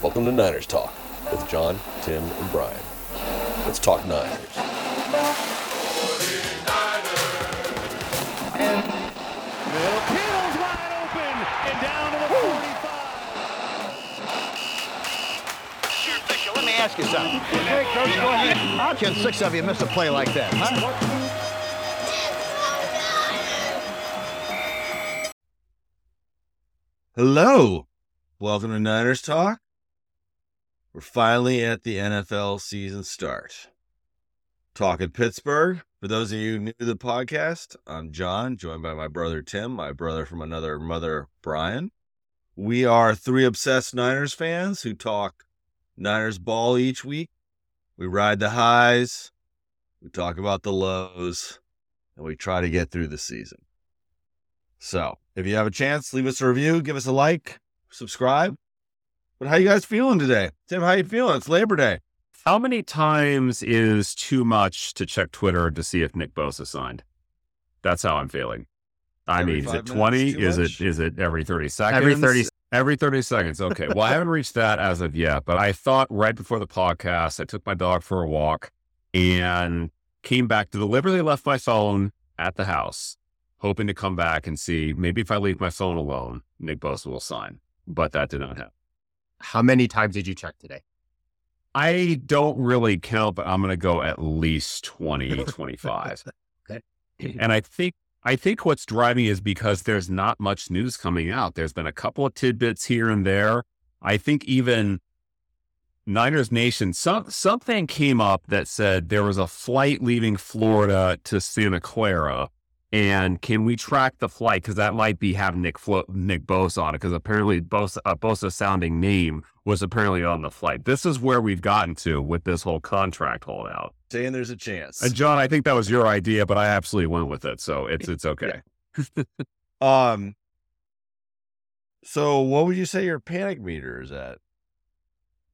Welcome to Niners Talk with John, Tim, and Brian. Let's talk Niners. Middle Kittle's wide open and down to the 45. Sure, Fisher, let me ask you something. Hey, Coach, go ahead. How can six of you miss a play like that, huh? Hello. Welcome to Niners Talk. We're finally at the NFL season start. Talking Pittsburgh. For those of you new to the podcast, I'm John, joined by my brother Tim, my brother from another mother, Brian. We are three obsessed Niners fans who talk Niners ball each week. We ride the highs, we talk about the lows, and we try to get through the season. So, if you have a chance, leave us a review, give us a like, subscribe. But how you guys feeling today? Tim, how you feeling? It's Labor Day. How many times is too much to check Twitter to see if Nick Bosa signed? That's how I'm feeling. I Every mean, is it 20? Is much? it is it every 30 seconds? Every 30 Every 30 seconds. Okay. Well, I haven't reached that as of yet, but I thought right before the podcast, I took my dog for a walk and came back to deliberately left my phone at the house, hoping to come back and see maybe if I leave my phone alone, Nick Bosa will sign. But that did not happen. How many times did you check today? I don't really count, but I'm going to go at least 20, 25. Okay. And I think I think what's driving is because there's not much news coming out. There's been a couple of tidbits here and there. I think even Niners Nation, some something came up that said there was a flight leaving Florida to Santa Clara. And can we track the flight? Because that might be have Nick Flo- Nick Bosa on it. Because apparently Bosa, uh, Bosa sounding name was apparently on the flight. This is where we've gotten to with this whole contract holdout. Saying there's a chance. And John, I think that was your idea, but I absolutely went with it. So it's it's okay. Um. So, what would you say your panic meter is at?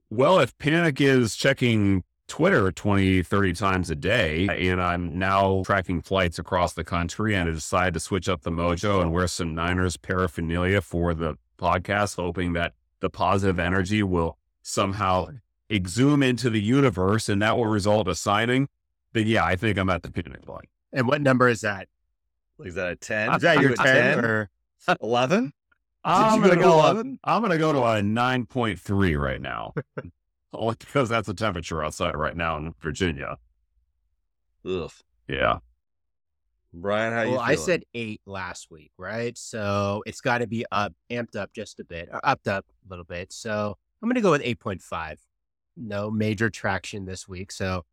Well, if Panic is checking Twitter 20, 30 times a day, and I'm now tracking flights across the country, and I decided to switch up the mojo and wear some Niners paraphernalia for the podcast, hoping that the positive energy will somehow exhume into the universe and that will result a signing, then yeah, I think I'm at the Panic line. And what number is that? Is that a 10? Is that your 10 or 11? I'm you gonna go go. 11? I'm gonna go to a 9.3 right now, only because that's the temperature outside right now in Virginia. Ugh. Yeah. Brian, how you Well, I said eight last week, right? So it's got to be up, amped up just a bit, or upped up a little bit. So I'm going to go with 8.5. No major traction this week. So,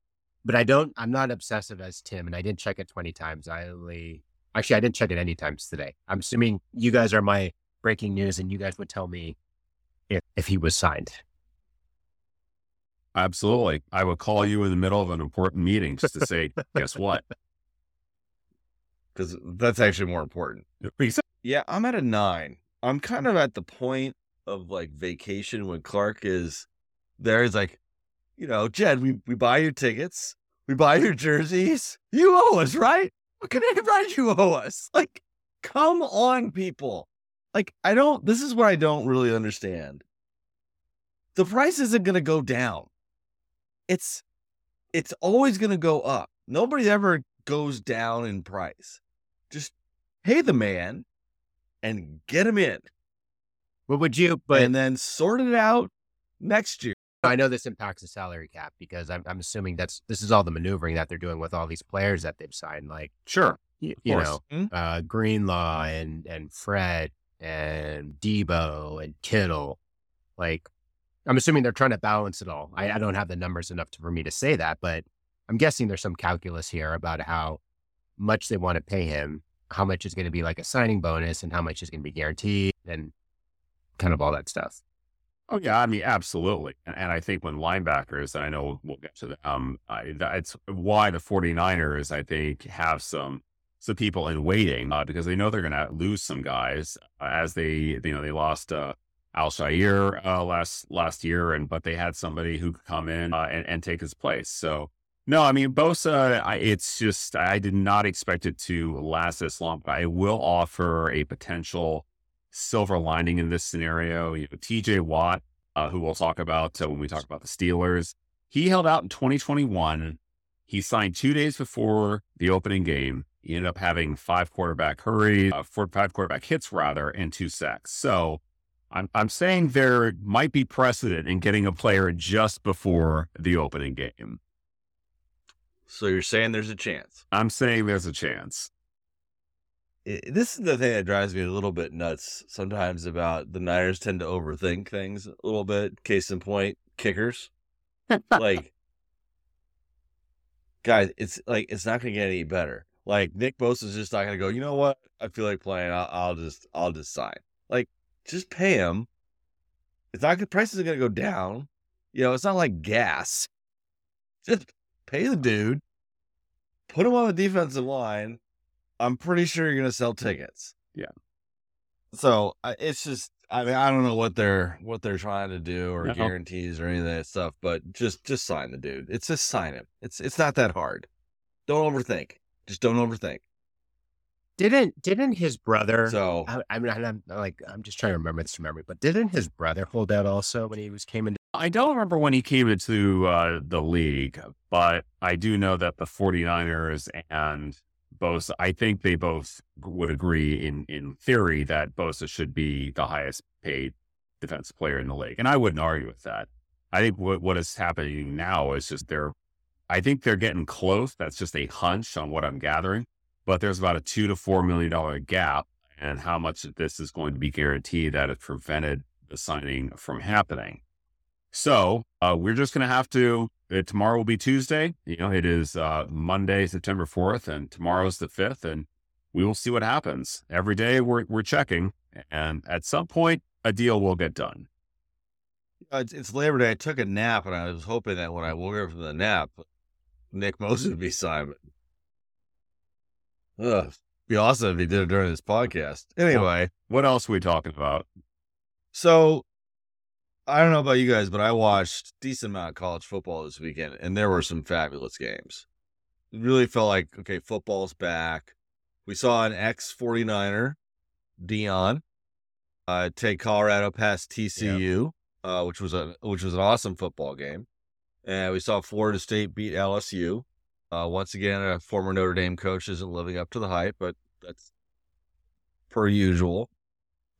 but I don't, I'm not obsessive as Tim, and I didn't check it 20 times. I only, actually, I didn't check it any times today. I'm assuming you guys are my breaking news and you guys would tell me if, if he was signed. Absolutely. I would call you in the middle of an important meeting just to say, guess what? because that's actually more important. Yeah, I'm at a nine. I'm kind of at the point of like vacation when Clark is there. He's like, you know, Jed, we, we buy your tickets, we buy your jerseys. You owe us, right? What can right you owe us? Like, come on, people. Like, I don't, this is what I don't really understand. The price isn't going to go down. It's, it's always going to go up. Nobody ever goes down in price. Just pay the man and get him in What would you, but and then sort it out next year. I know this impacts the salary cap because I'm, I'm assuming that's this is all the maneuvering that they're doing with all these players that they've signed, like Sure. you, you know Hmm? uh, Greenlaw and and Fred and Debo and Kittle. Like I'm assuming they're trying to balance it all. I, I don't have the numbers enough to, for me to say that, but I'm guessing there's some calculus here about how much they want to pay him, how much is going to be like a signing bonus, and how much is going to be guaranteed, and kind of all that stuff. Oh yeah, I mean absolutely. And, and I think when linebackers, and I know we'll get to the um I, that's why the 49ers I think have some some people in waiting uh, because they know they're going to lose some guys uh, as they you know they lost uh Al-Shaair uh, last last year and but they had somebody who could come in uh, and, and take his place. So no, I mean Bosa, I, it's just I did not expect it to last this long. But I will offer a potential silver lining in this scenario. You know, TJ Watt uh, who we'll talk about uh, when we talk about the Steelers. He held out in 2021. He signed two days before the opening game. He ended up having five quarterback hurries, uh, four, five quarterback hits rather, and two sacks. So I'm, I'm saying there might be precedent in getting a player just before the opening game. So you're saying there's a chance. I'm saying there's a chance. It, this is the thing that drives me a little bit nuts sometimes about the Niners tend to overthink things a little bit. Case in point, kickers. like, guys, it's like it's not going to get any better. Like Nick Bosa is just not going to go. You know what? I feel like playing. I'll, I'll just I'll just sign. Just pay him. It's not good. Price isn't going to go down. You know, it's not like gas. Just pay the dude. Put him on the defensive line. I'm pretty sure you're going to sell tickets. Yeah. So it's just, I mean, I don't know what they're what they're trying to do or No. guarantees or any of that stuff, but just just sign the dude. It's just sign him. It's it's not that hard. Don't overthink. Just don't overthink. Didn't didn't his brother? So I, I mean, I'm like, I'm just trying to remember this from memory, but didn't his brother hold out also when he was came into? I don't remember when he came into uh, the league, but I do know that the 49ers and Bosa, I think they both would agree in, in theory that Bosa should be the highest paid defensive player in the league. And I wouldn't argue with that. I think what, what is happening now is just they're, I think they're getting close. That's just a hunch on what I'm gathering, but there's about a two to $4 million gap and how much of this is going to be guaranteed that it prevented the signing from happening. So uh, we're just going to have to. Uh, tomorrow will be Tuesday. You know, it is uh, Monday, September fourth, and tomorrow's the fifth, and we will see what happens. Every day we're we're checking, and at some point a deal will get done. uh, it's, it's Labor Day. I took a nap and I was hoping that when I woke up from the nap, Nick Bosa would be Simon. Ugh. Be awesome if he did it during this podcast. Anyway. What else are we talking about? So I don't know about you guys, but I watched decent amount of college football this weekend, and there were some fabulous games. It really felt like okay, football's back. We saw an ex 49er, Deion, uh, take Colorado past TCU, uh, which was a which was an awesome football game. And we saw Florida State beat LSU. Uh, once again, a former Notre Dame coach isn't living up to the hype, but that's per usual.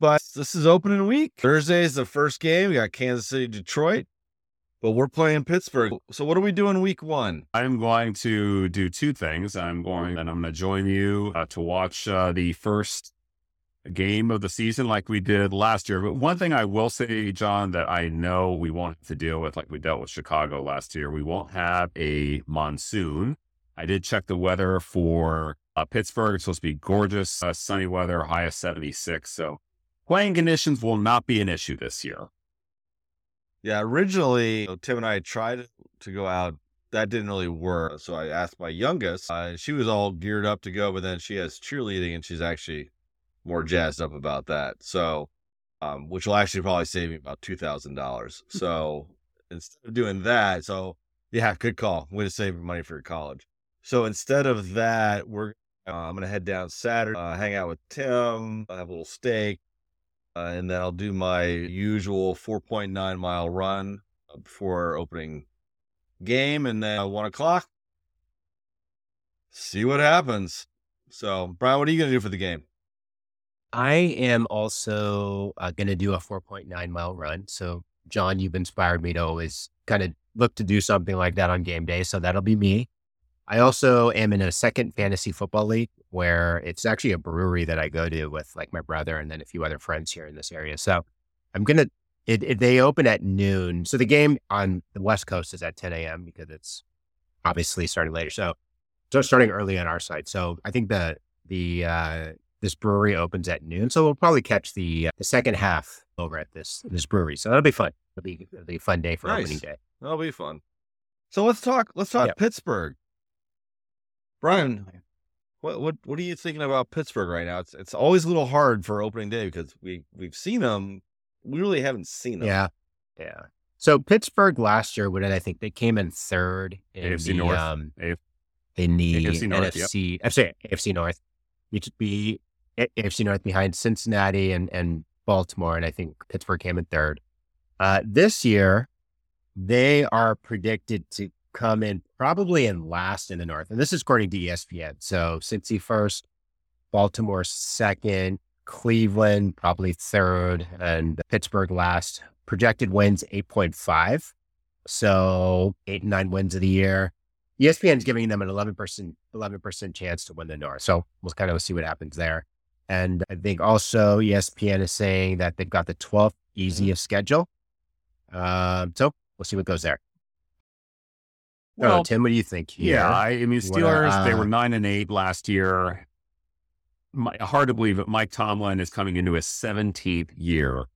But this is opening week. Thursday is the first game. We got Kansas City, Detroit, but we're playing Pittsburgh. So what are we doing week one? I'm going to do two things. I'm going and I'm going to join you uh, to watch uh, the first game of the season like we did last year. But one thing I will say, John, that I know we won't have to deal with like we dealt with Chicago last year, we won't have a monsoon. I did check the weather for uh, Pittsburgh. It's supposed to be gorgeous, uh, sunny weather, high of 76. So playing conditions will not be an issue this year. Yeah, originally Tim and I tried to go out. That didn't really work. So I asked my youngest. Uh, she was all geared up to go, but then she has cheerleading, and she's actually more jazzed up about that. So, um, which will actually probably save me about two thousand dollars. So instead of doing that, so yeah, good call. Way to save money for your college. So instead of that, we're uh, I'm gonna head down Saturday, uh, hang out with Tim, have a little steak, uh, and then I'll do my usual 4.9 mile run uh, before opening game, and then at one o'clock, see what happens. So, Brian, what are you gonna do for the game? I am also uh, going to do a 4.9 mile run. So, John, you've inspired me to always kind of look to do something like that on game day. So, that'll be me. I also am in a second fantasy football league where it's actually a brewery that I go to with like my brother and then a few other friends here in this area. So, I'm going to, it, it, they open at noon. So, the game on the West Coast is at 10 a.m. because it's obviously starting later. So, so starting early on our side. So, I think the, the, uh, this brewery opens at noon, so we'll probably catch the uh, the second half over at this this brewery. So that'll be fun. It'll be it'll be a fun day for Nice. opening day. That'll be fun. So let's talk. Let's talk. Pittsburgh. Brian, what what what are you thinking about Pittsburgh right now? It's it's always a little hard for opening day because we we've seen them. We really haven't seen them. Yeah, yeah. So Pittsburgh last year, what did I think? They came in third in AFC the North. um A- in the AFC North, yep. NFC. I'm sorry, AFC North. Which would be AFC North behind Cincinnati and and Baltimore, and I think Pittsburgh came in third. Uh, this year, they are predicted to come in probably in last in the North. And this is according to ESPN. So Cincy first, Baltimore second, Cleveland probably third, and Pittsburgh last. Projected wins 8.5. So eight and nine wins of the year. ESPN is giving them an 11%, 11% chance to win the North. So we'll kind of see what happens there. And I think also ESPN is saying that they've got the 12th easiest schedule. Um, so we'll see what goes there. Well, Well, Tim, what do you think here? Yeah, I, I mean, What, Steelers, they uh, were nine and eight last year. My, hard to believe that Mike Tomlin is coming into his 17th year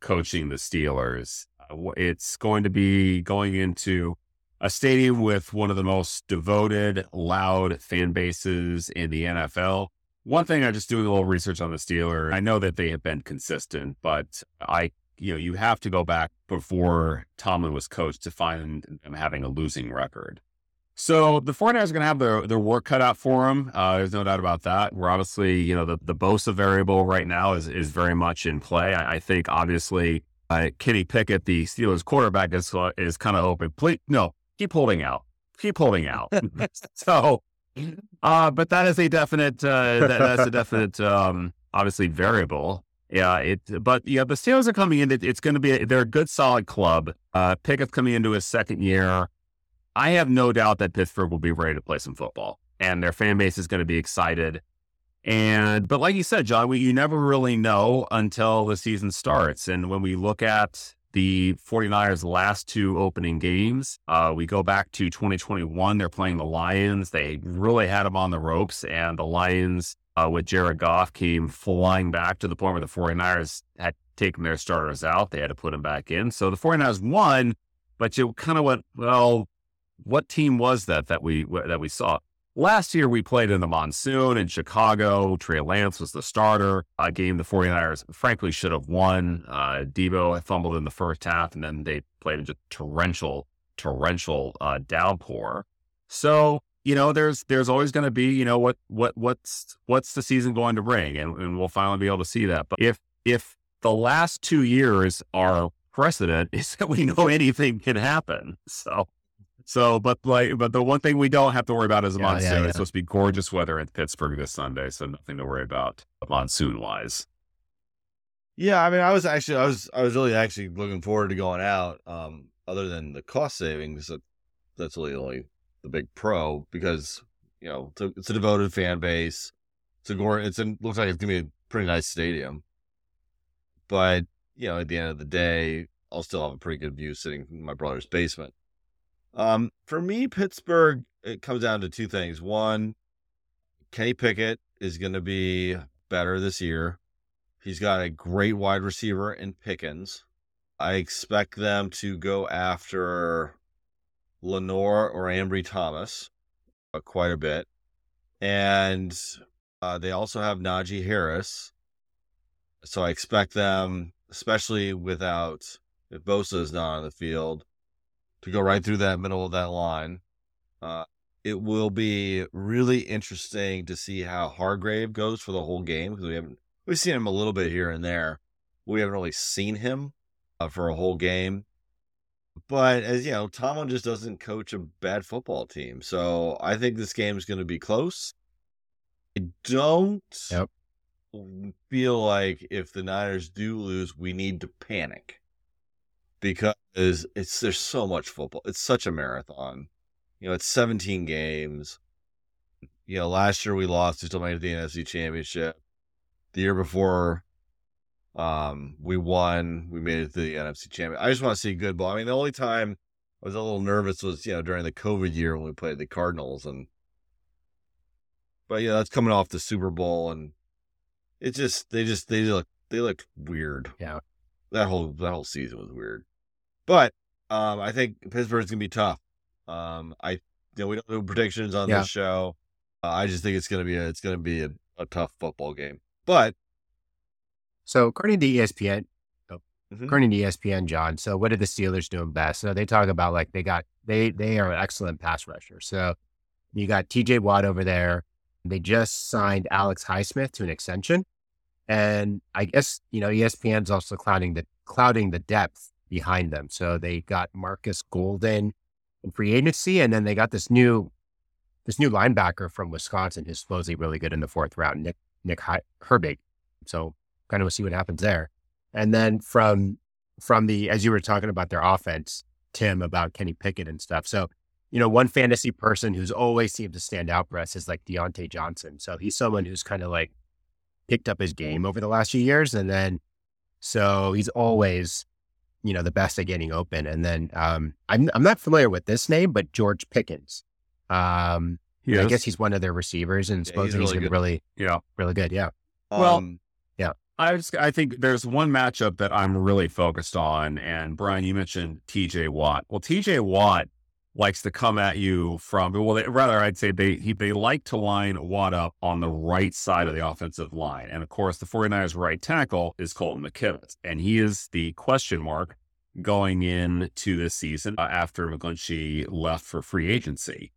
coaching the Steelers. Uh, It's going to be going into a stadium with one of the most devoted, loud fan bases in the NFL. One thing I just doing a little research on the Steelers. I know that they have been consistent, but I, you know, you have to go back before Tomlin was coached to find them having a losing record. So the 49ers are going to have their, their work cut out for them. Uh, there's no doubt about that. We're obviously, you know, the, the Bosa variable right now is, is very much in play. I, I think obviously uh, Kenny Pickett, the Steelers quarterback, is, uh, is kind of open. Please, no, keep holding out. Keep holding out. so, uh, but that is a definite, uh, that, that's a definite, um, obviously variable. Yeah, it. But yeah, the Steelers are coming in. It, it's going to be. A, they're a good, solid club. Uh, Pickett's coming into his second year. I have no doubt that Pittsburgh will be ready to play some football, and their fan base is going to be excited. And but like you said, John, we you never really know until the season starts. And when we look at the 49ers last two opening games, uh, we go back to 2021. They're playing the Lions. They really had them on the ropes, and the Lions uh, with Jared Goff came flying back to the point where the 49ers had taken their starters out. They had to put them back in. So the 49ers won, but you kind of went, well, what team was that that we that we saw? Last year we played in the monsoon in Chicago. Trey Lance was the starter. A game the 49ers frankly should have won. Uh, Debo fumbled in the first half, and then they played just torrential, torrential uh, downpour. So you know, there's there's always going to be, you know, what what what's what's the season going to bring, and, and we'll finally be able to see that. But if if the last two years are precedent, is that we know anything can happen. So so, but like, but the one thing we don't have to worry about is the Yeah, yeah, monsoon. yeah. It's supposed to be gorgeous weather in Pittsburgh this Sunday, so nothing to worry about monsoon wise. Yeah, I mean, I was actually, I was, I was really actually looking forward to going out. Um, other than the cost savings, that that's really the only the big pro because you know it's a, it's a devoted fan base. It's a gore. It's a, looks like it's gonna be a pretty nice stadium. But you know, at the end of the day, I'll still have a pretty good view sitting in my brother's basement. Um, for me, Pittsburgh, it comes down to two things. One, Kenny Pickett is going to be better this year. He's got a great wide receiver in Pickens. I expect them to go after Lenoir or Ambry Thomas uh, quite a bit. And uh, they also have Najee Harris. So I expect them, especially without, if Bosa is not on the field, to go right through that middle of that line. Uh, it will be really interesting to see how Hargrave goes for the whole game because we haven't we've seen him a little bit here and there. We haven't really seen him uh, for a whole game. But as you know, Tomlin just doesn't coach a bad football team, so I think this game is going to be close. I don't Yep. feel like if the Niners do lose, we need to panic because it's there's so much football. It's such a marathon. You know, it's 17 games. You know, last year we lost, we still made it to the NFC Championship. The year before, um, we won, we made it to the NFC Championship. I just want to see good ball. I mean, the only time I was a little nervous was, you know, during the COVID year when we played the Cardinals and but yeah, that's coming off the Super Bowl and it just they just they look they look weird. Yeah. That whole that whole season was weird. But um I think Pittsburgh's gonna be tough. Um I you know we don't do predictions on Yeah. this show. Uh, I just think it's gonna be a it's gonna be a, a tough football game. But So according to ESPN, Mhm. according to ESPN, John. So what are the Steelers doing best? So they talk about like they got they they are an excellent pass rusher. So you got T.J. Watt over there. They just signed Alex Highsmith to an extension, and I guess you know ESPN's also clouding the clouding the depth behind them. So they got Markus Golden in free agency, and then they got this new this new linebacker from Wisconsin who's supposedly really good in the fourth round, Nick Nick Herbig. So kind of see what happens there. And then from from the as you were talking about their offense, Tim, about Kenny Pickett and stuff. So you know, one fantasy person who's always seemed to stand out for us is like Diontae Johnson. So he's someone who's kind of like picked up his game over the last few years. And then, so he's always, you know, the best at getting open. And then, um, I'm, I'm not familiar with this name, but George Pickens. Um, I guess he's one of their receivers and Yeah, supposedly he's he's, really been really, Yeah. really good. Yeah. Well, Um, I just I think there's one matchup that I'm really focused on, and Brian, you mentioned T.J. Watt. Well, T.J. Watt likes to come at you from well, they, rather I'd say they he, they like to line Watt up on the right side of the offensive line, and of course the 49ers right tackle is Colton McKivitz, and he is the question mark going into this season uh, after McGlinchey left for free agency.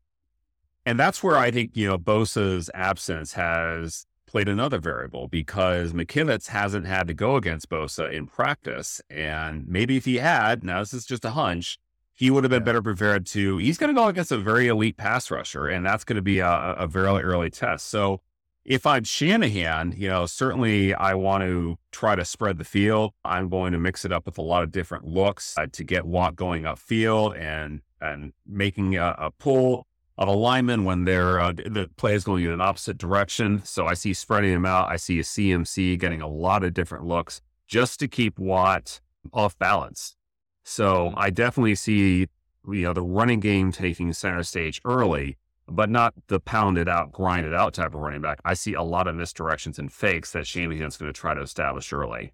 And that's where I think, you know, Bosa's absence has played another variable because McKivitz hasn't had to go against Bosa in practice. And maybe if he had, now this is just a hunch, he would have been Yeah. better prepared to. He's going to go against a very elite pass rusher, and that's going to be a, a very early test. So if I'm Shanahan, you know, certainly I want to try to spread the field. I'm going to mix it up with a lot of different looks uh, to get Watt going upfield and and making a, a pull of a lineman when they're uh, the play is going in an opposite direction. So I see spreading them out. I see a CMC getting a lot of different looks just to keep Watt off balance. So I definitely see you know the running game taking center stage early, but not the pounded out, grinded out type of running back. I see a lot of misdirections and fakes that Shanahan's going to try to establish early.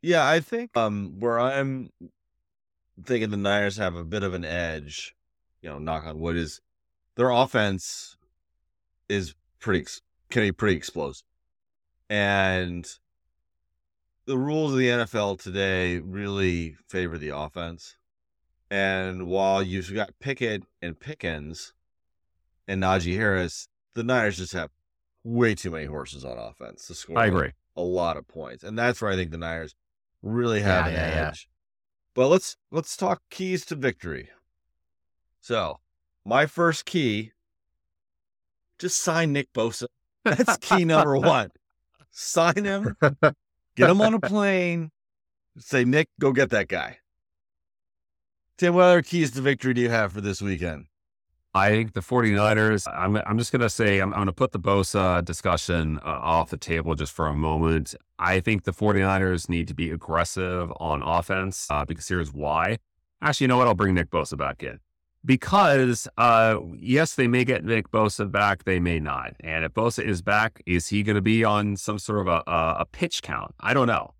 Yeah, I think um where I'm thinking the Niners have a bit of an edge, you know, knock on wood, is their offense is pretty can be pretty explosive. And the rules of the NFL today really favor the offense. And while you've got Pickett and Pickens and Najee Harris, the Niners just have way too many horses on offense to score I agree. a lot of points. And that's where I think the Niners really have Yeah, an yeah, yeah. edge. But let's let's talk keys to victory. So, my first key just sign Nick Bosa. That's key number 1. Sign him, get him on a plane, say Nick, go get that guy. Tim, what other keys to victory do you have for this weekend? I think the 49ers, I'm, I'm just going to say, I'm, I'm going to put the Bosa discussion uh, off the table just for a moment. I think the 49ers need to be aggressive on offense uh, because here's why. Actually, you know what? I'll bring Nick Bosa back in. Because, uh, yes, they may get Nick Bosa back, they may not. And if Bosa is back, is he going to be on some sort of a, a, pitch count? I don't know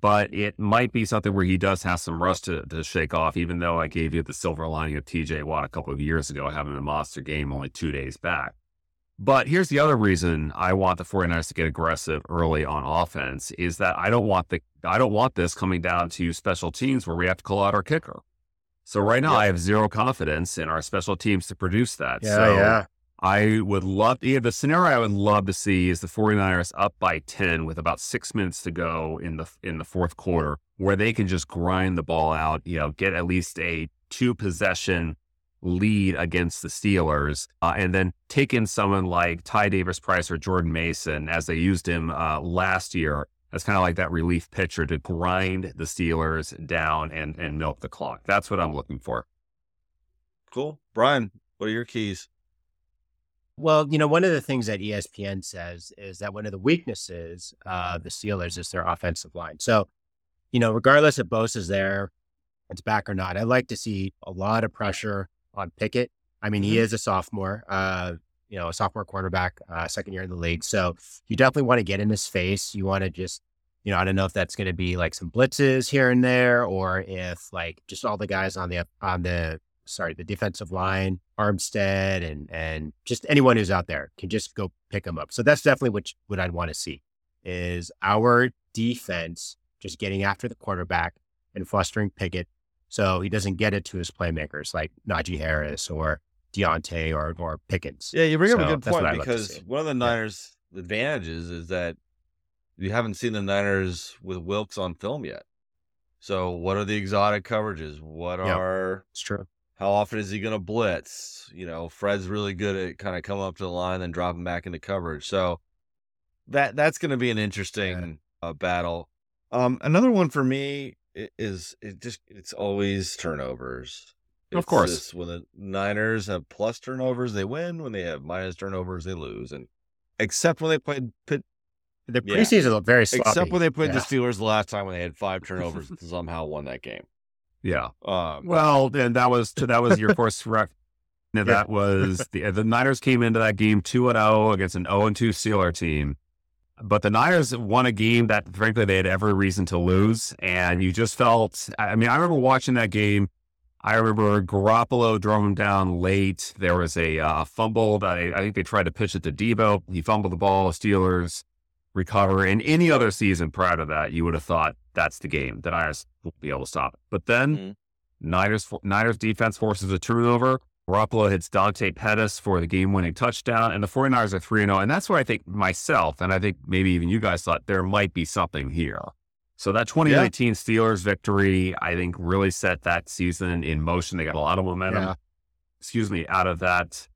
but it might be something where he does have some rust to, to shake off, even though I gave you the silver lining of TJ Watt a couple of years ago, having a monster game only two days back. But here's the other reason I want the 49ers to get aggressive early on offense is that I don't want the I don't want this coming down to special teams where we have to call out our kicker. So right now Yep. I have zero confidence in our special teams to produce that. Yeah. so yeah. I would love, yeah, the scenario I would love to see is the 49ers up by 10 with about six minutes to go in the, in the fourth quarter where they can just grind the ball out, you know, get at least a two possession lead against the Steelers, uh, and then take in someone like Ty Davis Price or Jordan Mason as they used him uh, last year as kind of like that relief pitcher to grind the Steelers down and, and milk the clock. That's what I'm looking for. Cool. Brian, what are your keys? Well, you know, one of the things that ESPN says is that one of the weaknesses of the Steelers is their offensive line. So, you know, regardless if Bosa's there, it's back or not, I'd like to see a lot of pressure on Pickett. I mean, he is a sophomore, uh, you know, a sophomore quarterback, uh, second year in the league. So you definitely want to get in his face. You want to just, you know, I don't know if that's going to be like some blitzes here and there, or if like just all the guys on the on the sorry the defensive line, Armstead, and and just anyone who's out there can just go pick them up. So that's definitely what what I'd want to see is our defense just getting after the quarterback and flustering Pickett so he doesn't get it to his playmakers like Najee Harris or Diontae or or Pickens. Yeah, you bring up a good point I'd love to because one of the Niners' advantages is that you haven't seen the Niners with Wilkes on film yet. So, what are the exotic coverages? What Yep. are It's true. how often is he going to blitz? You know, Fred's really good at kind of coming up to the line and dropping back into coverage. So that that's going to be an interesting uh, battle. Um, another one for me is it just it's always turnovers. Of course. when the Niners have plus turnovers, they win. When they have minus turnovers, they lose. And except when they played Pitt, The Yeah. preseason looked very sloppy. except when they played the Steelers the last time when they had five turnovers and somehow won that game. Yeah. Um, Well, then that was that was your first rec. Now, That was the the Niners came into that game two and zero against an zero and two Steeler team, but the Niners won a game that frankly they had every reason to lose, and you just felt. I mean, I remember watching that game. I remember Garoppolo drove him down late. There was a uh, fumble that I, I think they tried to pitch it to Debo. He fumbled the ball. Steelers recover. In any other season prior to that, you would have thought that's the game. The Niners will be able to stop it. But then Mhm. Niners Niners defense forces a turnover. Garoppolo hits Dante Pettis for the game-winning touchdown, and the 49ers are 3-0. And that's where I think myself, and I think maybe even you guys thought there might be something here. So that 2019 Steelers victory, I think, really set that season in motion. They got a lot of momentum, Yeah. excuse me, out of that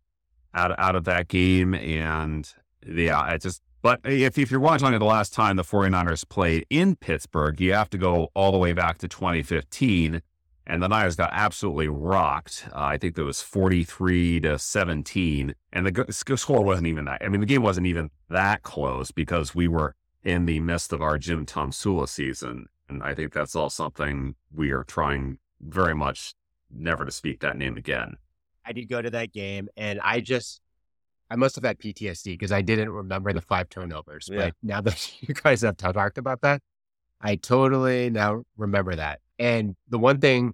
out, out of that game. And yeah, it just but if, if you're watching it the last time the 49ers played in Pittsburgh, you have to go all the way back to 2015 and the Niners got absolutely rocked. Uh, I think there was 43 to 17, and the score wasn't even that. I mean, the game wasn't even that close because we were in the midst of our Jim Tomsula season, and I think that's all something we are trying very much never to speak that name again. I did go to that game, and I just, I must have had PTSD because I didn't remember the five turnovers. Yeah. But now that you guys have talked about that, I totally now remember that. And the one thing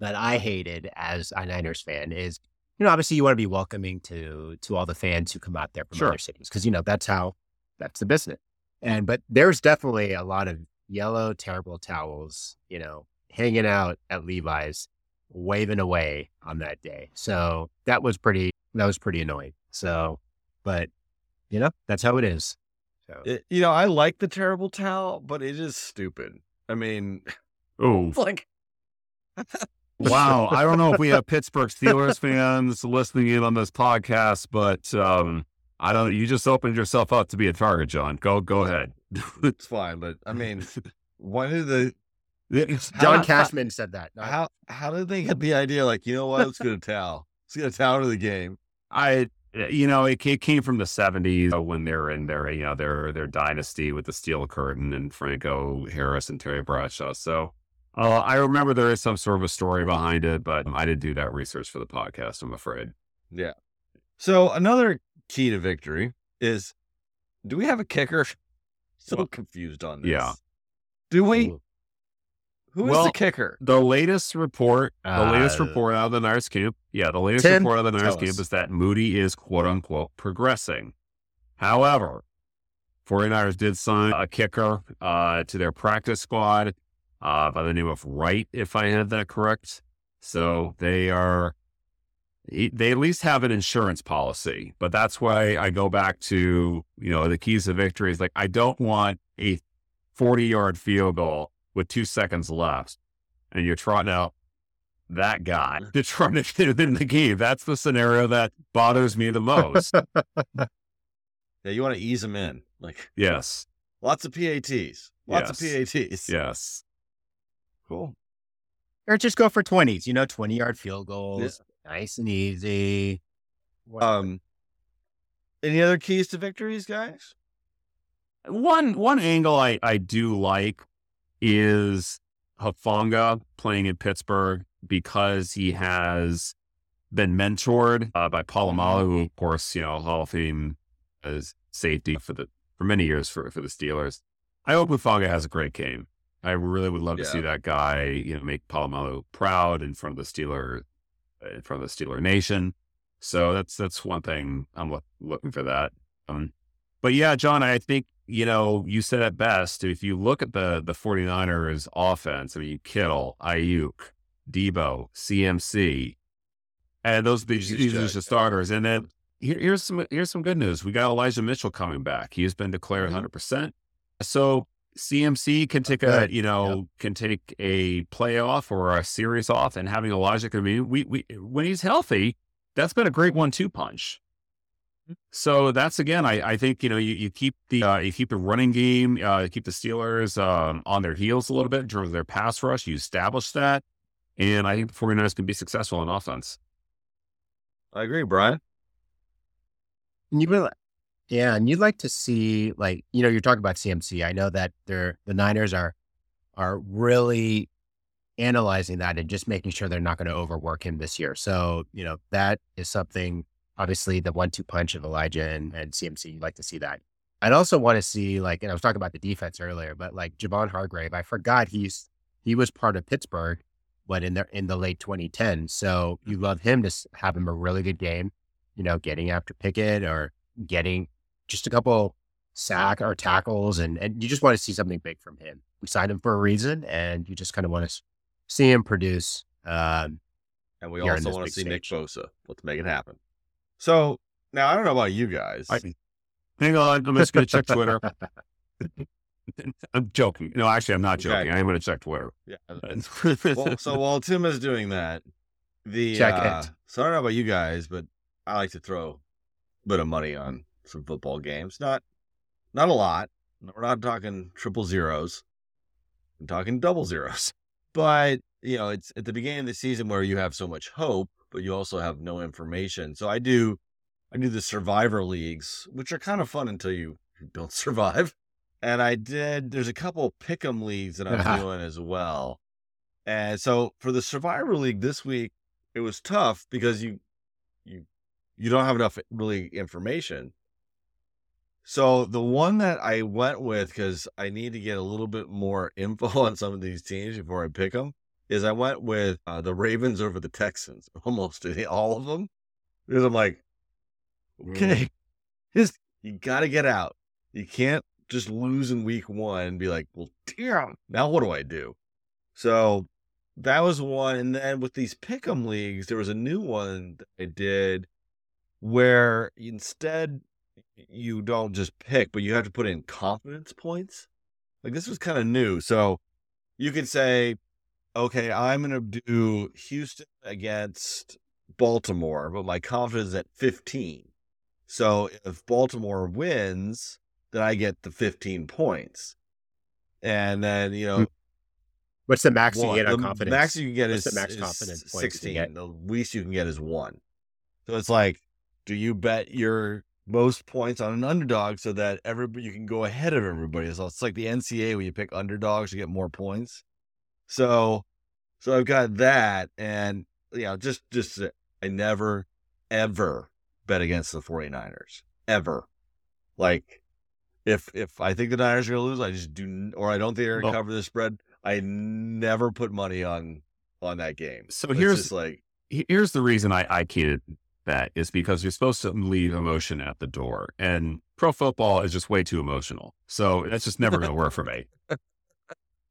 that I hated as a Niners fan is, you know, obviously you want to be welcoming to to all the fans who come out there from Sure. other cities because you know that's how that's the business. And but there's definitely a lot of yellow terrible towels, you know, hanging out at Levi's, waving away on that day. So that was pretty that was pretty annoying. So, but you know, that's how it is. So It- you know, I like the terrible towel, but it is stupid. I mean, Oh, like, wow. I don't know if we have Pittsburgh Steelers fans listening in on this podcast, but um, I don't. You just opened yourself up to be a target, John. Go, go ahead. it's fine. But I mean, when did the John how- Cashman said that. not- how how did they get the idea? Like, you know what? Let's get a towel. Let's get a towel to the game. I, you know, it, it came from the '70s when they're in their, you know, their their dynasty with the Steel Curtain and Franco Harris and Terry Bradshaw. So. Uh, I remember there is some sort of a story behind it, but I didn't do that research for the podcast. I'm afraid. Yeah. So another key to victory is, do we have a kicker? So Well, confused on this. yeah. Do we? Who is Well, the kicker? The latest report, the latest Uh, report out of the Niners camp, yeah, the latest Tim, report out of the tell camp us. is that Moody is quote unquote progressing. However, 49ers did sign a kicker uh, to their practice squad uh, by the name of Wright, if I had that correct. So they are, they at least have an insurance policy, but that's why I go back to, you know, the keys to victory is like, I don't want a 40 yard field goal with two seconds left and you're trotting out that guy to try to get it in the game. That's the scenario that bothers me the most. Yeah, you want to ease them in. Like, yes. lots of PATs. Lots Yes. of PATs. Yes. Cool. or just go for twenties. You know, twenty yard field goals, nice and easy. Whatever. Um, any other keys to victories, guys? One one angle I, I do like is Hufanga playing in Pittsburgh because he has been mentored uh, by Polamalu, who of course, you know, Hall of Fame as safety for the for many years for, for the Steelers. I hope Hufanga has a great game. I really would love to see that guy, you know, make Polamalu proud in front of the Steeler in front of the Steeler Nation. So that's that's one thing I'm look, looking for that. Um, but yeah, John, I think, you know, you said it best. If you look at the the 49ers offense, I mean, Kittle, Aiyuk, Debo, CMC, and those these, these are the starters. And then here, here's some here's some good news. We got Elijah Mitchell coming back. He has been declared Mhm. 100%. So CMC can take a you know can take a playoff or a series off, and having Elijah I mean, we we when he's healthy, that's been a great one-two punch. So that's again, I, I think you know you, you keep the uh, you keep the running game, uh, you keep the Steelers um, on their heels a little bit in terms of their pass rush. You establish that, and I think the 49ers can be successful in offense. I agree, Brian. And you would, yeah, and you'd like to see like you know you're talking about CMC. I know that they're the Niners are are really analyzing that and just making sure they're not going to overwork him this year. So you know that is something. Obviously, the one-two punch of Elijah and, and CMC, you'd like to see that. I'd also want to see like, and I was talking about the defense earlier, but like Javon Hargrave, I forgot he's he was part of Pittsburgh, but in the in the late 2010s. So you love him to have him a really good game, you know, getting after Pickett or getting just a couple sack or tackles, and and you just want to see something big from him. We signed him for a reason, and you just kind of want to see him produce. Um, And we also want to big see Nick stage. Bosa. Let's make it happen. So now I don't know about you guys. I- Hang on, I'm just going to check Twitter. I'm joking. No, actually, I'm not Okay. joking. I am going to check Twitter. yeah. well, so while Tim is doing that, the Check uh, it. so I don't know about you guys, but I like to throw a bit of money on some football games. Not not a lot. We're not talking triple zeros. I'm talking double zeros. But you know, it's at the beginning of the season where you have so much hope, but you also have no information. So I do I do the survivor leagues, which are kind of fun until you don't survive. And I did there's a couple pick'em leagues that I'm doing as well. And so for the survivor league this week, it was tough because you you you don't have enough really information. So the one that I went with because I need to get a little bit more info on some of these teams before I pick them is I went with uh, the Ravens over the Texans, almost all of them. Because I'm like, okay, just you got to get out. You can't just lose in week one and be like, well, damn, now what do I do? So that was one. And then with these pick'em leagues, there was a new one that I did where instead you don't just pick, but you have to put in confidence points. Like this was kind of new. So you could say, okay, I'm going to do Houston against Baltimore, but my confidence is at 15. So if Baltimore wins, then I get the 15 points. And then, you hmm. know, what's the max one- you get on the confidence? max you can get What's is, the max confidence 16. get? The least you can get is one. So it's like, do you bet your most points on an underdog so that everybody you can go ahead of everybody? So it's like the NCAA where you pick underdogs to get more points. So, so I've got that, and you know, just just I never ever bet against the 49ers ever. Like, if if I think the Niners are gonna lose, I just do, or I don't think they're gonna cover the spread. I never put money on on that game. So It's here's- just like Here's the reason I, I can't bet is because you're supposed to leave emotion at the door. And pro football is just way too emotional. So that's just never going to work for me.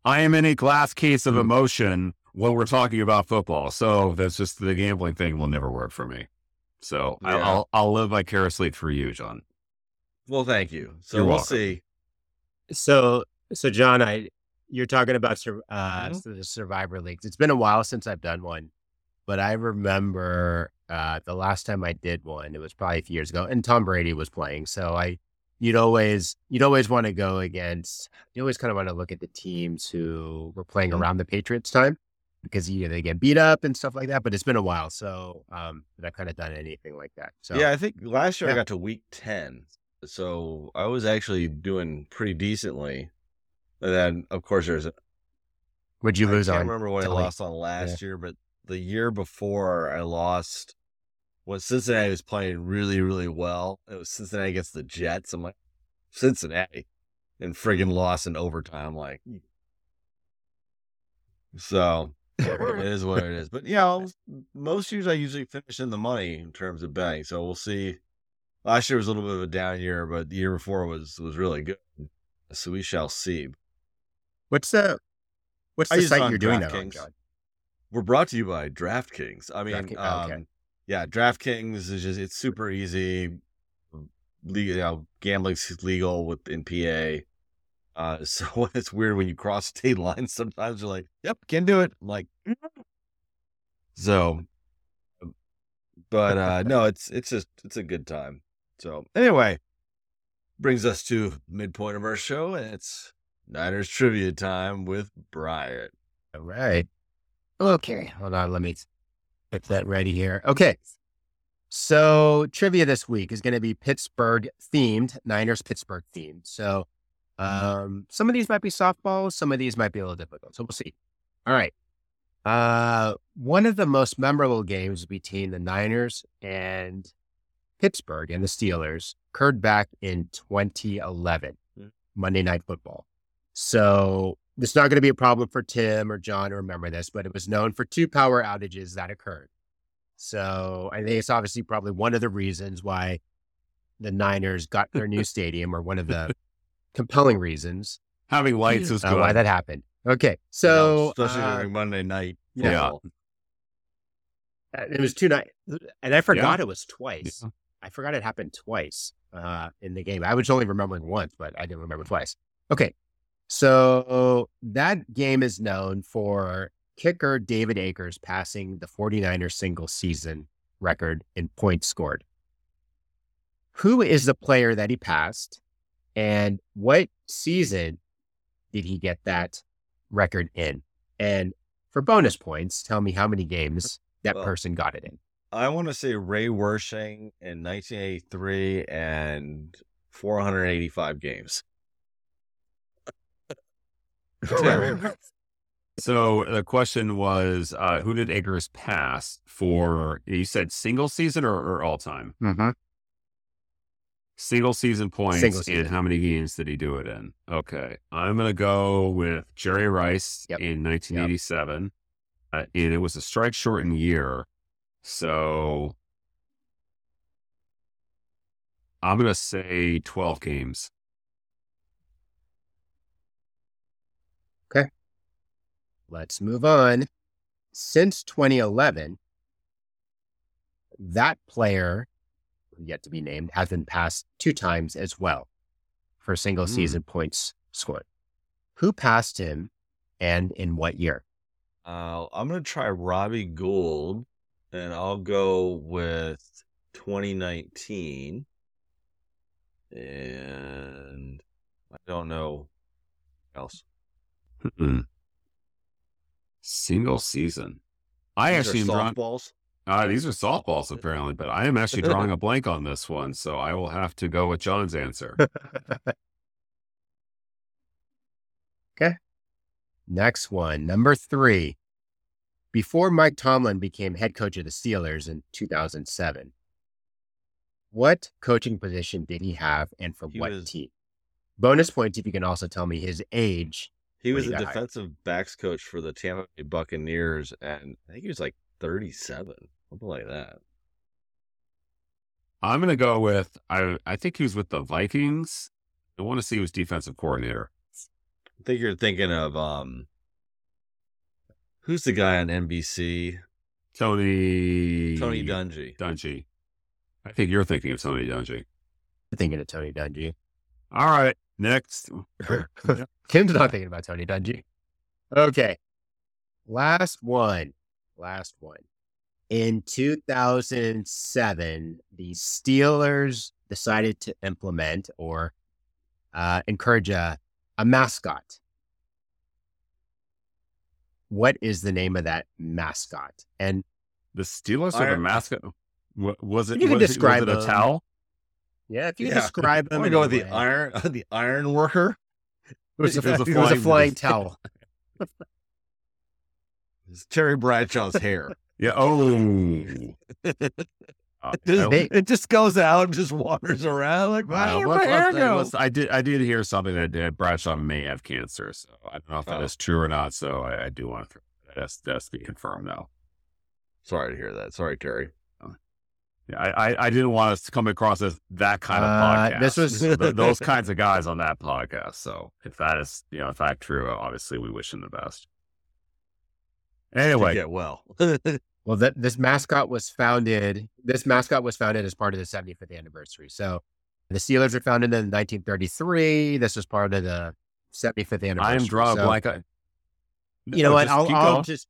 I am in a glass case of emotion when we're talking about football. So that's just the gambling thing will never work for me. So I- Yeah. I'll, I'll live vicariously through you, John. well, thank you. So You're we'll welcome. see. So, so John, I you're talking about sur- uh, Mhm. the Survivor leagues. It's been a while since I've done one, but I remember uh, the last time I did one. It was probably a few years ago, and Tom Brady was playing. So I, you'd always you'd always want to go against. You always kind of want to look at the teams who were playing Mhm. around the Patriots time because you know, they get beat up and stuff like that. But it's been a while, so um, that I've kind of done anything like that. So Yeah, I think last year I got to week 10. So I was actually doing pretty decently. And then, of course, there's a, would you lose I can't on? remember what I lost on last year, but the year before I lost when Cincinnati was playing really, really well. It was Cincinnati against the Jets. I'm like, Cincinnati. And friggin' lost in overtime. Like, mm. so it is what it is. But you know, most years I usually finish in the money in terms of betting. So we'll see. Last year was a little bit of a down year, but the year before was was really good. So we shall see. What's the what's the site you're doing that on? We're brought to you by DraftKings. I mean, DraftKings, oh, okay. um, yeah, DraftKings is just it's super easy. Legal, you know, gambling's legal with in PA. Uh, so it's weird when you cross state lines. Sometimes you're like, "Yep, can't do it." I'm like, so, but uh, no, it's it's just it's a good time. So anyway, brings us to midpoint of our show, and it's Niners trivia time with Brian. All right. Okay. Hold on. Let me get that ready here. Okay. So trivia this week is going to be Pittsburgh themed, Niners Pittsburgh themed. So um, some of these might be softballs, some of these might be a little difficult. So we'll see. All right. Uh, one of the most memorable games between the Niners and Pittsburgh and the Steelers occurred back in 2011, Hmm. Monday Night Football. So it's not going to be a problem for Tim or John to remember this, but it was known for two power outages that occurred. So I think it's obviously probably one of the reasons why the Niners got their new stadium, or one of the compelling reasons Having lights is uh, good. why that happened. Okay, You know, so especially uh, during Monday night. Yeah. football. Uh, it was two nights, and I forgot it was twice. Yeah. I forgot it happened twice uh, in the game. I was only remembering once, but I didn't remember twice. Okay, so that game is known for kicker David Akers passing the 49ers single season record in points scored. Who is the player that he passed, and what season did he get that record in? And for bonus points, tell me how many games that Well, person got it in. I want to say Ray Wersching in 1983 and 485 games. So the question was, uh, who did Akers pass for? You said single season or, or all time? Mm-hmm. Single season points. Single And how many games did he do it in? Okay, I'm gonna go with Jerry Rice Yep. in 1987, uh, and it was a strike shortened year, so I'm gonna say 12 games. Let's move on. Since 2011, that player, yet to be named, has been passed two times as well for single Hmm. season points scored. Who passed him and in what year? Uh, I'm going to try Robbie Gould, and I'll go with 2019. And I don't know else. Mm-mm. Single season. I These actually am drawing. softballs. Uh, these are softballs apparently, but I am actually drawing a blank on this one, so I will have to go with John's answer. okay. Next one, number three. Before Mike Tomlin became head coach of the Steelers in 2007, what coaching position did he have and for He what was- team? Bonus points if you can also tell me his age. He was he the got hired. defensive backs coach for the Tampa Bay Buccaneers, and I think he was like 37, something like that. I'm gonna go with I. I think he was with the Vikings. I want to see who's defensive coordinator. I think you're thinking of um, who's the guy on NBC? Tony Tony Dungy. Dungy. I think you're thinking of Tony Dungy. I'm thinking of Tony Dungy. All right, next. Kim's not thinking about Tony Dungy. Okay. Last one. Last one. In 2007, the Steelers decided to implement or uh, encourage a, a mascot. What is the name of that mascot? And The Steelers have the mascot. Was it? You can was, describe was it a them. towel? Yeah, if you Yeah. describe I'm them, gonna go with a the way- iron, the iron worker. It was a, It was a it was a flying- flying towel. It's Terry Bradshaw's hair. Yeah. Oh. Uh, Just- They- it just goes out and just wanders around like, Well, where let's- my hair let's- go? let's- I did. I did hear something that uh, Bradshaw may have cancer. So I don't know if that Oh. is true or not. So I, I do want to. That's that's to be confirmed though. Sorry to hear that. Sorry, Terry. Yeah, I, I, I didn't want us to come across as that kind of Uh, podcast. this was- those kinds of guys on that podcast. So if that is you know in fact true, obviously we wish him the best. Anyway, get well. Well, that this mascot was founded. This mascot was founded as part of the 75th anniversary. So, the Steelers were founded in 1933. This was part of the 75th anniversary. I am drawing So, like I. You know what? I'll, I'll just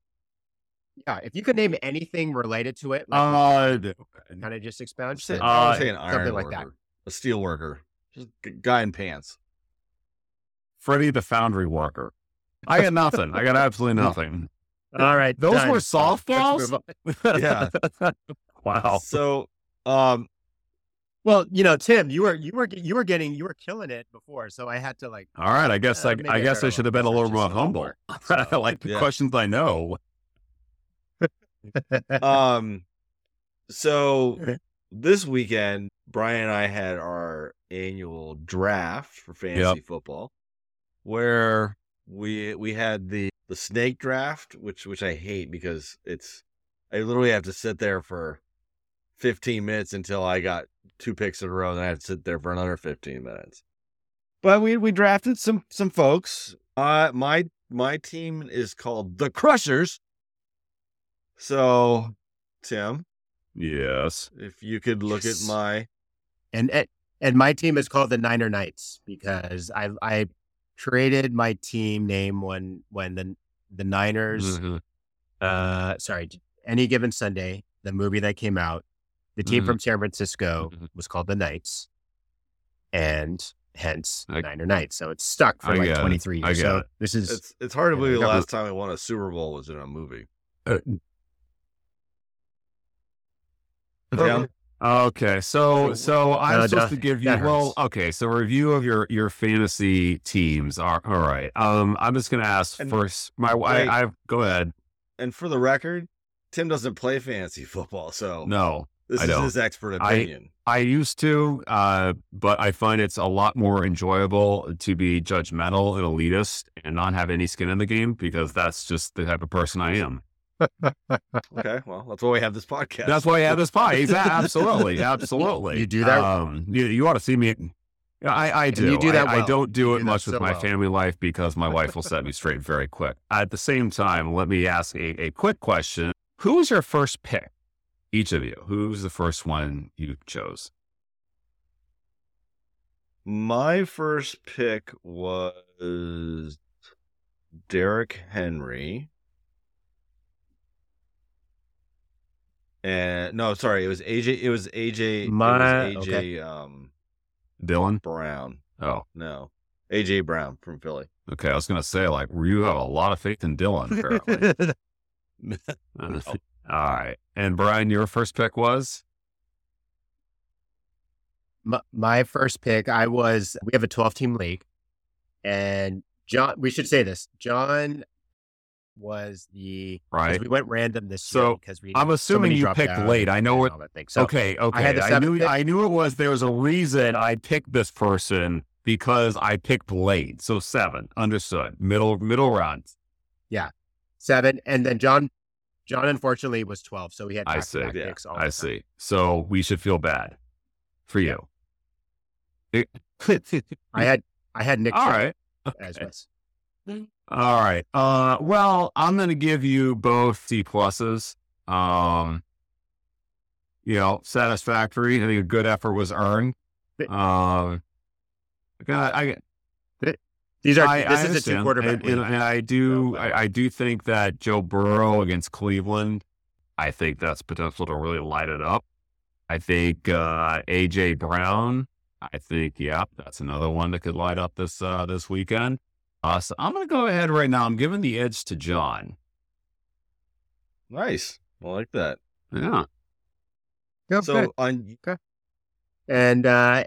yeah. If you could name anything related to it, like, Uh, kind of just expound. Say, Uh, would say an iron something like that. a steel worker, just a guy in pants. Freddie the foundry worker. I got nothing. I got absolutely nothing. All right, Those done. were Let's softballs? Yeah. wow. So, um, Well, you know, Tim, you were you were you were getting you were killing it before, so I had to like. All right. I guess Uh, I, I I guess I should have been a little more a little humble. more. like the Yeah. questions I know. Um, so this weekend, Brian and I had our annual draft for fantasy football, where we we had the the snake draft, which which I hate because it's I literally have to sit there for 15 minutes until I got two picks in a row, and I have to sit there for another 15 minutes. But we we drafted some some folks. Uh my my team is called the Crushers. So, Tim, Yes. if you could look Yes. at my and and- and my team is called the Niner Knights because I I created my team name when when the the Niners Mhm. uh sorry any given Sunday the movie that came out the team Mhm. from San Francisco Mhm. was called the Knights and hence I- Niner Knights so it's stuck for I like 23 years get so it. this is it's it's hard to Yeah, believe the last time I won a Super Bowl was in a movie. Uh, Tim? Okay, so so I'm No, supposed to give you that well, okay, so a review of your your fantasy teams are all right. Um, I'm just gonna ask And first. My wait. I, I go ahead. And for the record, Tim doesn't play fantasy football, so No, this I is don't. his expert I- opinion. I used to, uh, but I find it's a lot more enjoyable to be judgmental and elitist and not have any skin in the game because that's just the type of person I am. Okay, well, that's why we have this podcast. That's why I have this podcast. Exactly. Absolutely. Absolutely. You do that- Um, you, you ought to see me. Yeah, I, I And do. you do that I, I don't do You it do much with so my well. family life because my wife will set me straight very quick. At the same time, let me ask a, a quick question. Who was your first pick? Each of you. Who's the first one you chose? My first pick was Derek Henry. And no, sorry, it was AJ. It was AJ. My- it was AJ um, Dillon? Brown. Oh, No, AJ Brown from Philly. okay. I was going to say, like, you have a lot of faith in Dillon, apparently. Uh, All right. And Brian, your first pick was? my, my first pick, I was, we have a 12 team league. And John, we should say this John was the Right. we went random this So, year because we, I'm assuming many you picked late. I know what- all that thing. So, okay, okay. had the I knew pick. I knew it was there was a reason I picked this person because I picked late. So seven. Understood. Middle middle round. seven. And then John, John unfortunately was 12. So we had I see. Yeah, picks all I see. So we should feel bad for you. It- I had, I had Nick all Chubb right. as was. All right. Uh well, I'm gonna give you both C pluses. Um you know, satisfactory. I think a good effort was earned. Um I I These are, I, this I is a two quarterback. and, and, and I do, I, I do think that Joe Burrow against Cleveland, I think that's potential to really light it up. I think uh, AJ Brown, I think, yeah, that's another one that could light up this uh, this weekend. So I'm going to go ahead right now. I'm giving the edge to John. Nice, I like that. Yeah, Yep, So good. on and, uh,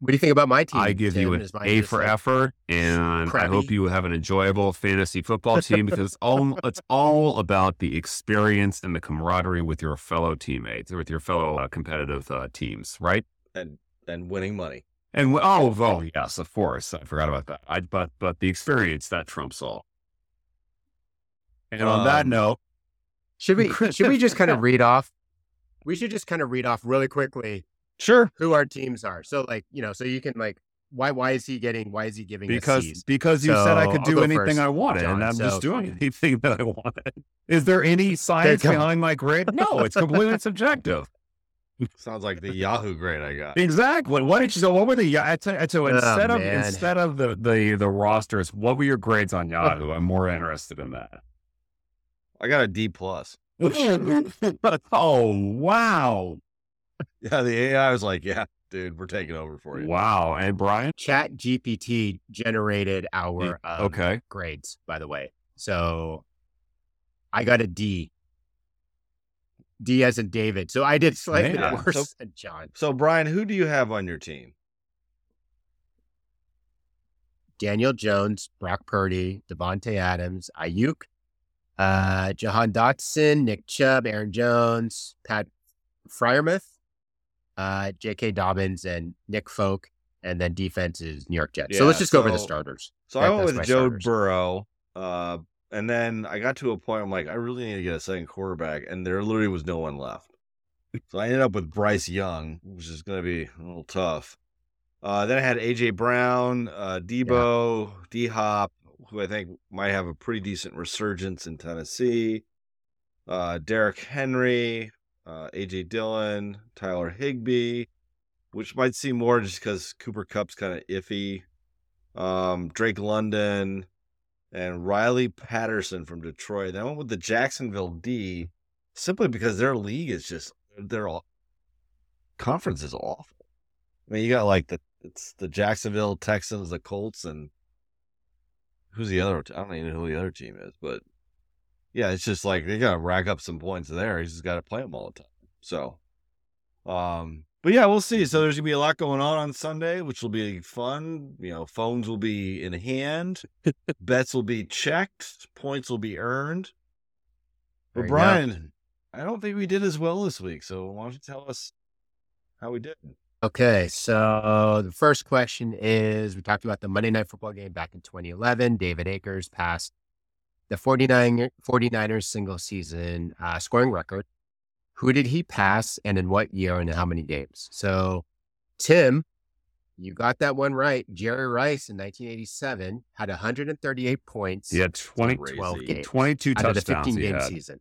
what do you think about my team? I give you an A just for effort, and I hope you have an enjoyable fantasy football team because it's all it's all about the experience and the camaraderie with your fellow teammates, or with your fellow uh, competitive uh, teams, right? and and winning money. And oh, oh, yes, of course, I forgot about that. I but but the experience that trumps all. And on that Um, note, Should we should we just kind of read off? We should just kind of read off really quickly Sure. who our teams are. So like, you know, so you can like why why is he getting why is he giving because because you said I could do anything first, I wanted, John. and I'm So- just doing anything that I wanted. Is there any science behind my grade? No, it's completely subjective. Sounds like the Yahoo grade I got. Exactly. What, what did you? So what were the? I tell, I tell, Oh, instead of instead of the the the rosters, what were your grades on Yahoo? I'm more interested in that. I got a D plus. oh wow, Yeah, the AI was like, "Yeah, dude, we're taking over for you." wow. And Brian, Chat GPT generated our um, okay, grades, by the way. So I got a D. D as in David. So I did slightly Man. worse So- than John. So, Brian, who do you have on your team? Daniel Jones, Brock Purdy, Davante Adams, Aiyuk, uh, Jahan Dotson, Nick Chubb, Aaron Jones, Pat Freiermuth, uh, J.K. Dobbins, and Nick Folk. And then defense is New York Jets. so let's just go over the starters. So That- I went with my Joe starters. Burrow, uh, and then I got to a point. I'm like, I really need to get a second quarterback, and there literally was no one left. So I ended up with Bryce Young, which is going to be a little tough. Uh, then I had AJ Brown, uh, Deebo, D Hop, who I think might have a pretty decent resurgence in Tennessee. Uh, Derek Henry, uh, AJ Dillon, Tyler Higbee, which might seem more just because Cooper Kupp's kind of iffy. Um, Drake London and Riley Patterson from Detroit. I went with the Jacksonville D simply because their league is just their all conference is awful. I mean, you got like the it's the Jacksonville Texans, the Colts, and who's the other? I don't even know who the other team is, but yeah, it's just like they got to rack up some points there. He's just got to play them all the time. So, um, but yeah, we'll see. So there's gonna be a lot going on on Sunday, which will be fun. You know, phones will be in hand, bets will be checked, points will be earned. But you go. Brian, I don't think we did as well this week. So why don't you tell us how we did? Okay, so the first question is we talked about the Monday Night Football game back in 2011. David Akers passed the 49, 49ers single season uh, scoring record. Who did he pass and in what year and how many games? So, Tim, you got that one right. Jerry Rice in 1987 had 138 points. he had 20, Crazy. 12 games 22 out of the touchdowns. 15 game had. season.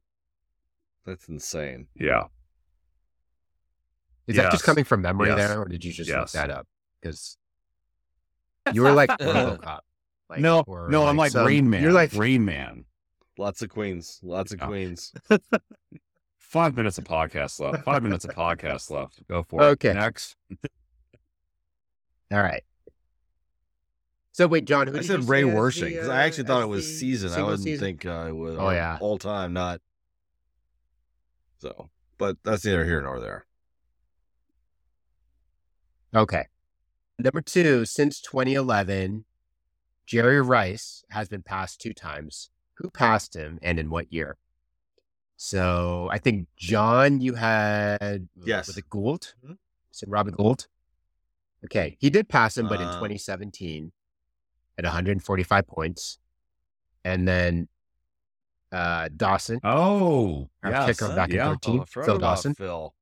That's insane. Yeah, Is that just coming from memory Yes. there, or did you just look that up? Because you were like RoboCop. Like, no, or no, I'm like some- Rain Man. You're like Rain Man. Lots of queens. Lots of Yeah. queens. Five minutes of podcast left. Five minutes of podcast left. Go for it. Okay. Next. all right. So wait, John, who I did said you Ray say as Wersching the, because uh, I actually thought it was season. I single wouldn't season? think uh, it was Oh, yeah. all time, not so. But that's neither here nor there. Okay. Number two, since 2011, Jerry Rice has been passed two times. Who passed him and in what year? So I think John, you had Yes. was it Gould? Mhm. Said Robert Gould. Okay, he did pass him, but in Uh, 2017 at 145 points, and then uh Dawson, Oh, our yes. kicker back yeah. in 13, Oh, Phil Dawson, Phil.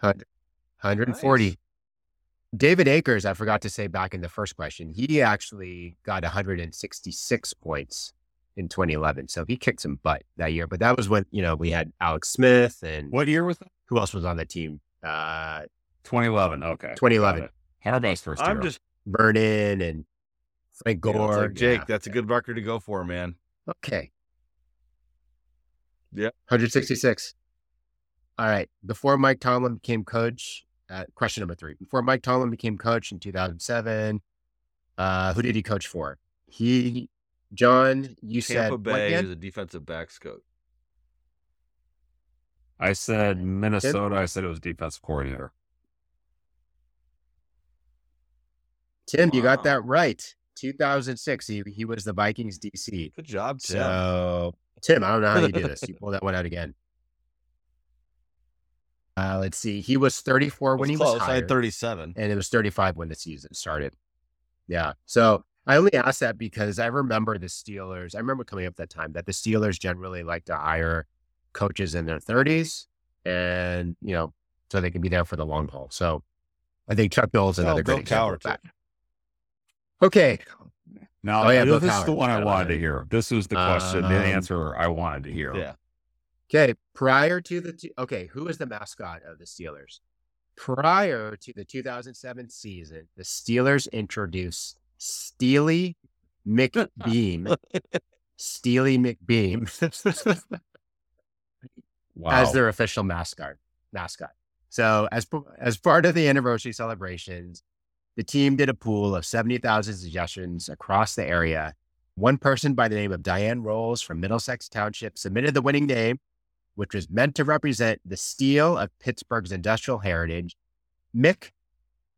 140. Nice. David Akers, I forgot to say back in the first question, he actually got 166 points in 2011. So he kicked some butt that year. But that was when, you know, we had Alex Smith and What year was that? who else was on that team? Uh, 2011. Okay. 2011. Got first I'm year. just Vernon and Frank you know, it's Gore. like, Jake. Yeah. That's a good record to go for, man. Okay. Yeah. 166. All right. Before Mike Tomlin became coach, uh, question number three. Before Mike Tomlin became coach in 2007, uh, who did he coach for? He, John, you said Tampa what Bay again? is a defensive backs coach. I said Minnesota. I said it was defensive coordinator. Tim, you got that right. 2006. He, he was the Vikings DC. Good job, Tim. So, Tim, I don't know how you do this. You pull that one out again. Uh, let's see. He was 34 when he close. was I had 37. and it was 35 when the season started. Yeah. So I only ask that because I remember the Steelers. I remember coming up that time that the Steelers generally like to hire coaches in their 30s and, you know, so they can be there for the long haul. So I think Chuck Noll's Oh, another Bill great example of that. Okay. Now, Oh, yeah, this Bill is the one I wanted to hear. This was the question, the Um, answer I wanted to hear. Yeah. Okay, prior to the two, okay, who is the mascot of the Steelers? Prior to the 2007 season, the Steelers introduced Steely McBeam, Steely McBeam, Wow. as their official mascot. Mascot. So as as part of the anniversary celebrations, the team did a pool of 70,000 suggestions across the area. One person by the name of Diane Rolls from Middlesex Township submitted the winning name, which was meant to represent the steel of Pittsburgh's industrial heritage. Mick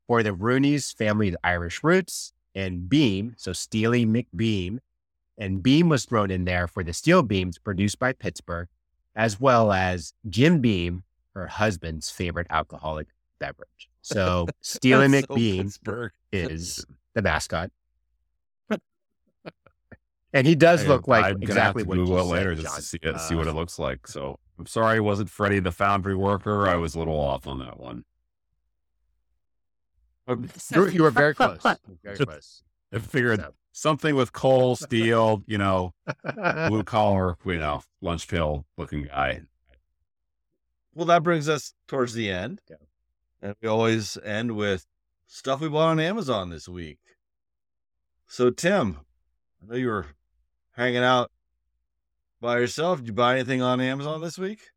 for the Rooney's family's Irish roots, and Beam, so Steely McBeam. And Beam was thrown in there for the steel beams produced by Pittsburgh, as well as Jim Beam, her husband's favorite alcoholic beverage. So Steely That's so McBeam is the mascot. And he does I- look like I'm gonna exactly have what to you Google it said, later just to see it, see what Uh, it looks like. So I'm sorry, I wasn't Freddie the foundry worker. I was a little off on that one. Oh, you were, you were very close. Very close. I figured So. something with coal, steel, you know, blue collar, you know, lunch pill looking guy. Well, that brings us towards the end. Yeah. And we always end with stuff we bought on Amazon this week. So, Tim, I know you were hanging out by yourself. Did you buy anything on Amazon this week?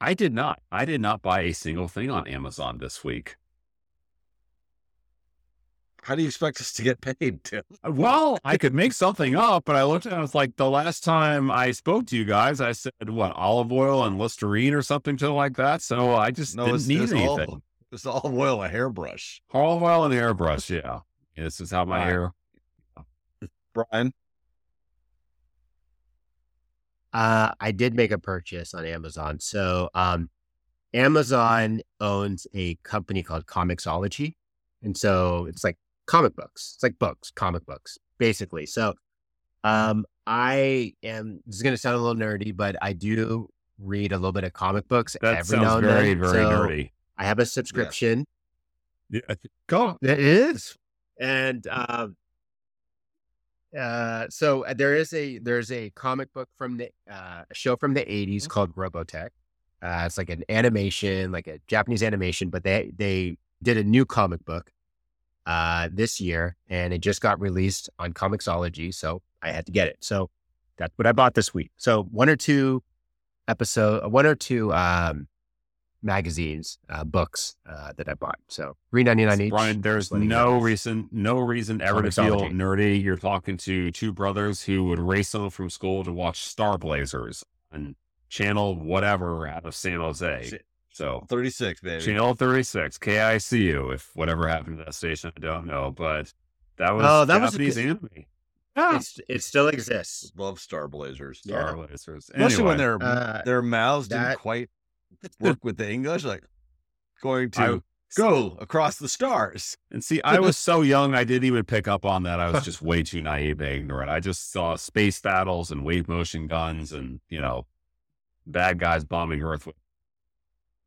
I did not. I did not buy a single thing on Amazon this week. How do you expect us to get paid, Tim? Well, I could make something up, but I looked at it. was like the last time I spoke to you guys, I said what olive oil and Listerine or something to like that. So I just didn't it's, need it's anything. Olive, it's olive oil, a hairbrush. Olive oil and hairbrush. Yeah, this is how my All right. hair. Brian, Uh, I did make a purchase on Amazon. So, um, Amazon owns a company called Comixology, and so it's like comic books. It's like books, comic books, basically. So, um, I am. This is going to sound a little nerdy, but I do read a little bit of comic books That every now and very, then. very So nerdy. I have a subscription. Yeah, go. It is. And um uh so uh, there is a there's a comic book from the uh show from the 80s called Robotech. Uh it's like an animation, like a Japanese animation, but they they did a new comic book uh this year and it just got released on Comixology, so I had to get it. So that's what I bought this week. So one or two episode one or two um magazines, uh, books uh, that I bought. So three ninety nine each. Brian, there's Just letting you no reason, no reason ever to feel nerdy. You're talking to two brothers who would race home from school to watch Star Blazers on channel whatever out of San Jose. Shit. So 36, baby. channel 36, KICU. If whatever happened to that station, I don't know, but that was Oh, that was a Japanese good- anime. Yeah, It's, it still exists. Love Star Blazers. Star Blazers. Especially when their Uh, their mouths didn't quite work with the English, like going to I- go across the stars. And see, I was so young, I didn't even pick up on that. I was just way too naive and ignorant. I just saw space battles and wave motion guns and, you know, bad guys bombing Earth. with-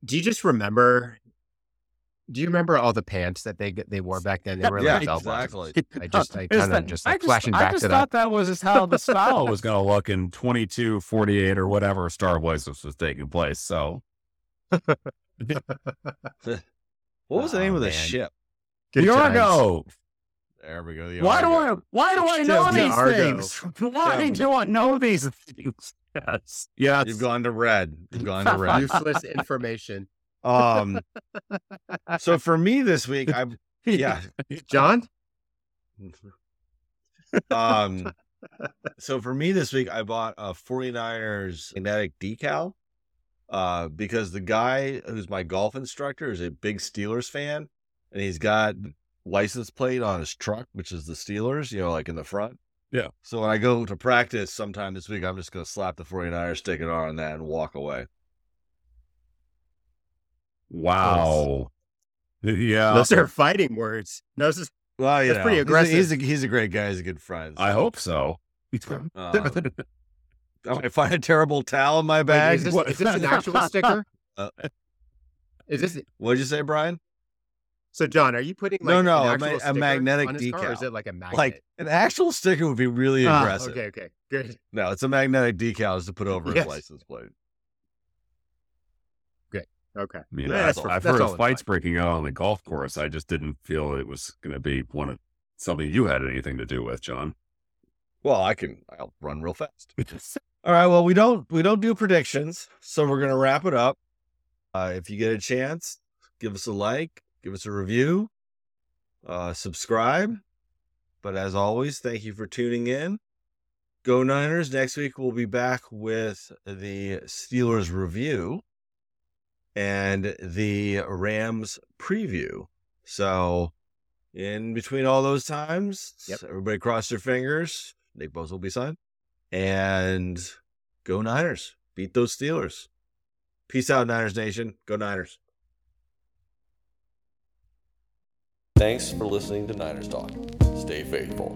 Do you just remember? Do you remember all the pants that they they wore back then? They were Yeah, like exactly. I just I kind of just I like flashing I back just to thought that. that was just how the style was going to look in 22, 48 or whatever Star Blazers was taking place. So What was the name Oh, of the man. ship? Good the. Argo. There we go. Why do. I? Why do I know the these things? Why Tim. do I know these things? Yes. Yes. You've gone to red. You've gone to red. Useless information. Um. so for me this week, I'm yeah. John, Um. So for me this week, I bought a 49ers magnetic decal. Uh, because the guy who's my golf instructor is a big Steelers fan, and he's got license plate on his truck, which is the Steelers, you know, like in the front. Yeah. So when I go to practice sometime this week, I'm just gonna slap the 49ers sticker on that and walk away. Wow. Yeah. those are fighting words. Those is, Well, you That's know, pretty he's a- aggressive. He's a, he's a great guy. He's a good friend. I hope so. Uh, I find a terrible towel in my wait, bag. is, this, is this an actual sticker? Uh, is this What'd you say, Brian? So? John, are you putting like No, no, a actual ma- a magnetic on his car, or decal. is it like a magnet? Like an actual sticker would be really Ah, aggressive. okay, okay, good. No, it's a magnetic decal just to put over Yes. his license plate. Okay. I mean, Yeah, I've, for- I've that's heard of fights fine. breaking out on the golf course. I just didn't feel it was going to be one of something you had anything to do with, John. Well, I can. I'll run real fast. All right. Well, we don't we don't do predictions, so we're gonna wrap it up. Uh, if you get a chance, give us a like, give us a review, uh, subscribe. But as always, thank you for tuning in. Go Niners! Next week we'll be back with the Steelers review and the Rams preview. So, in between all those times, Yep. everybody cross their fingers. Nick Bosa will be signed. And go Niners. Beat those Steelers. Peace out, Niners Nation. Go Niners. Thanks for listening to Niners Talk. Stay faithful.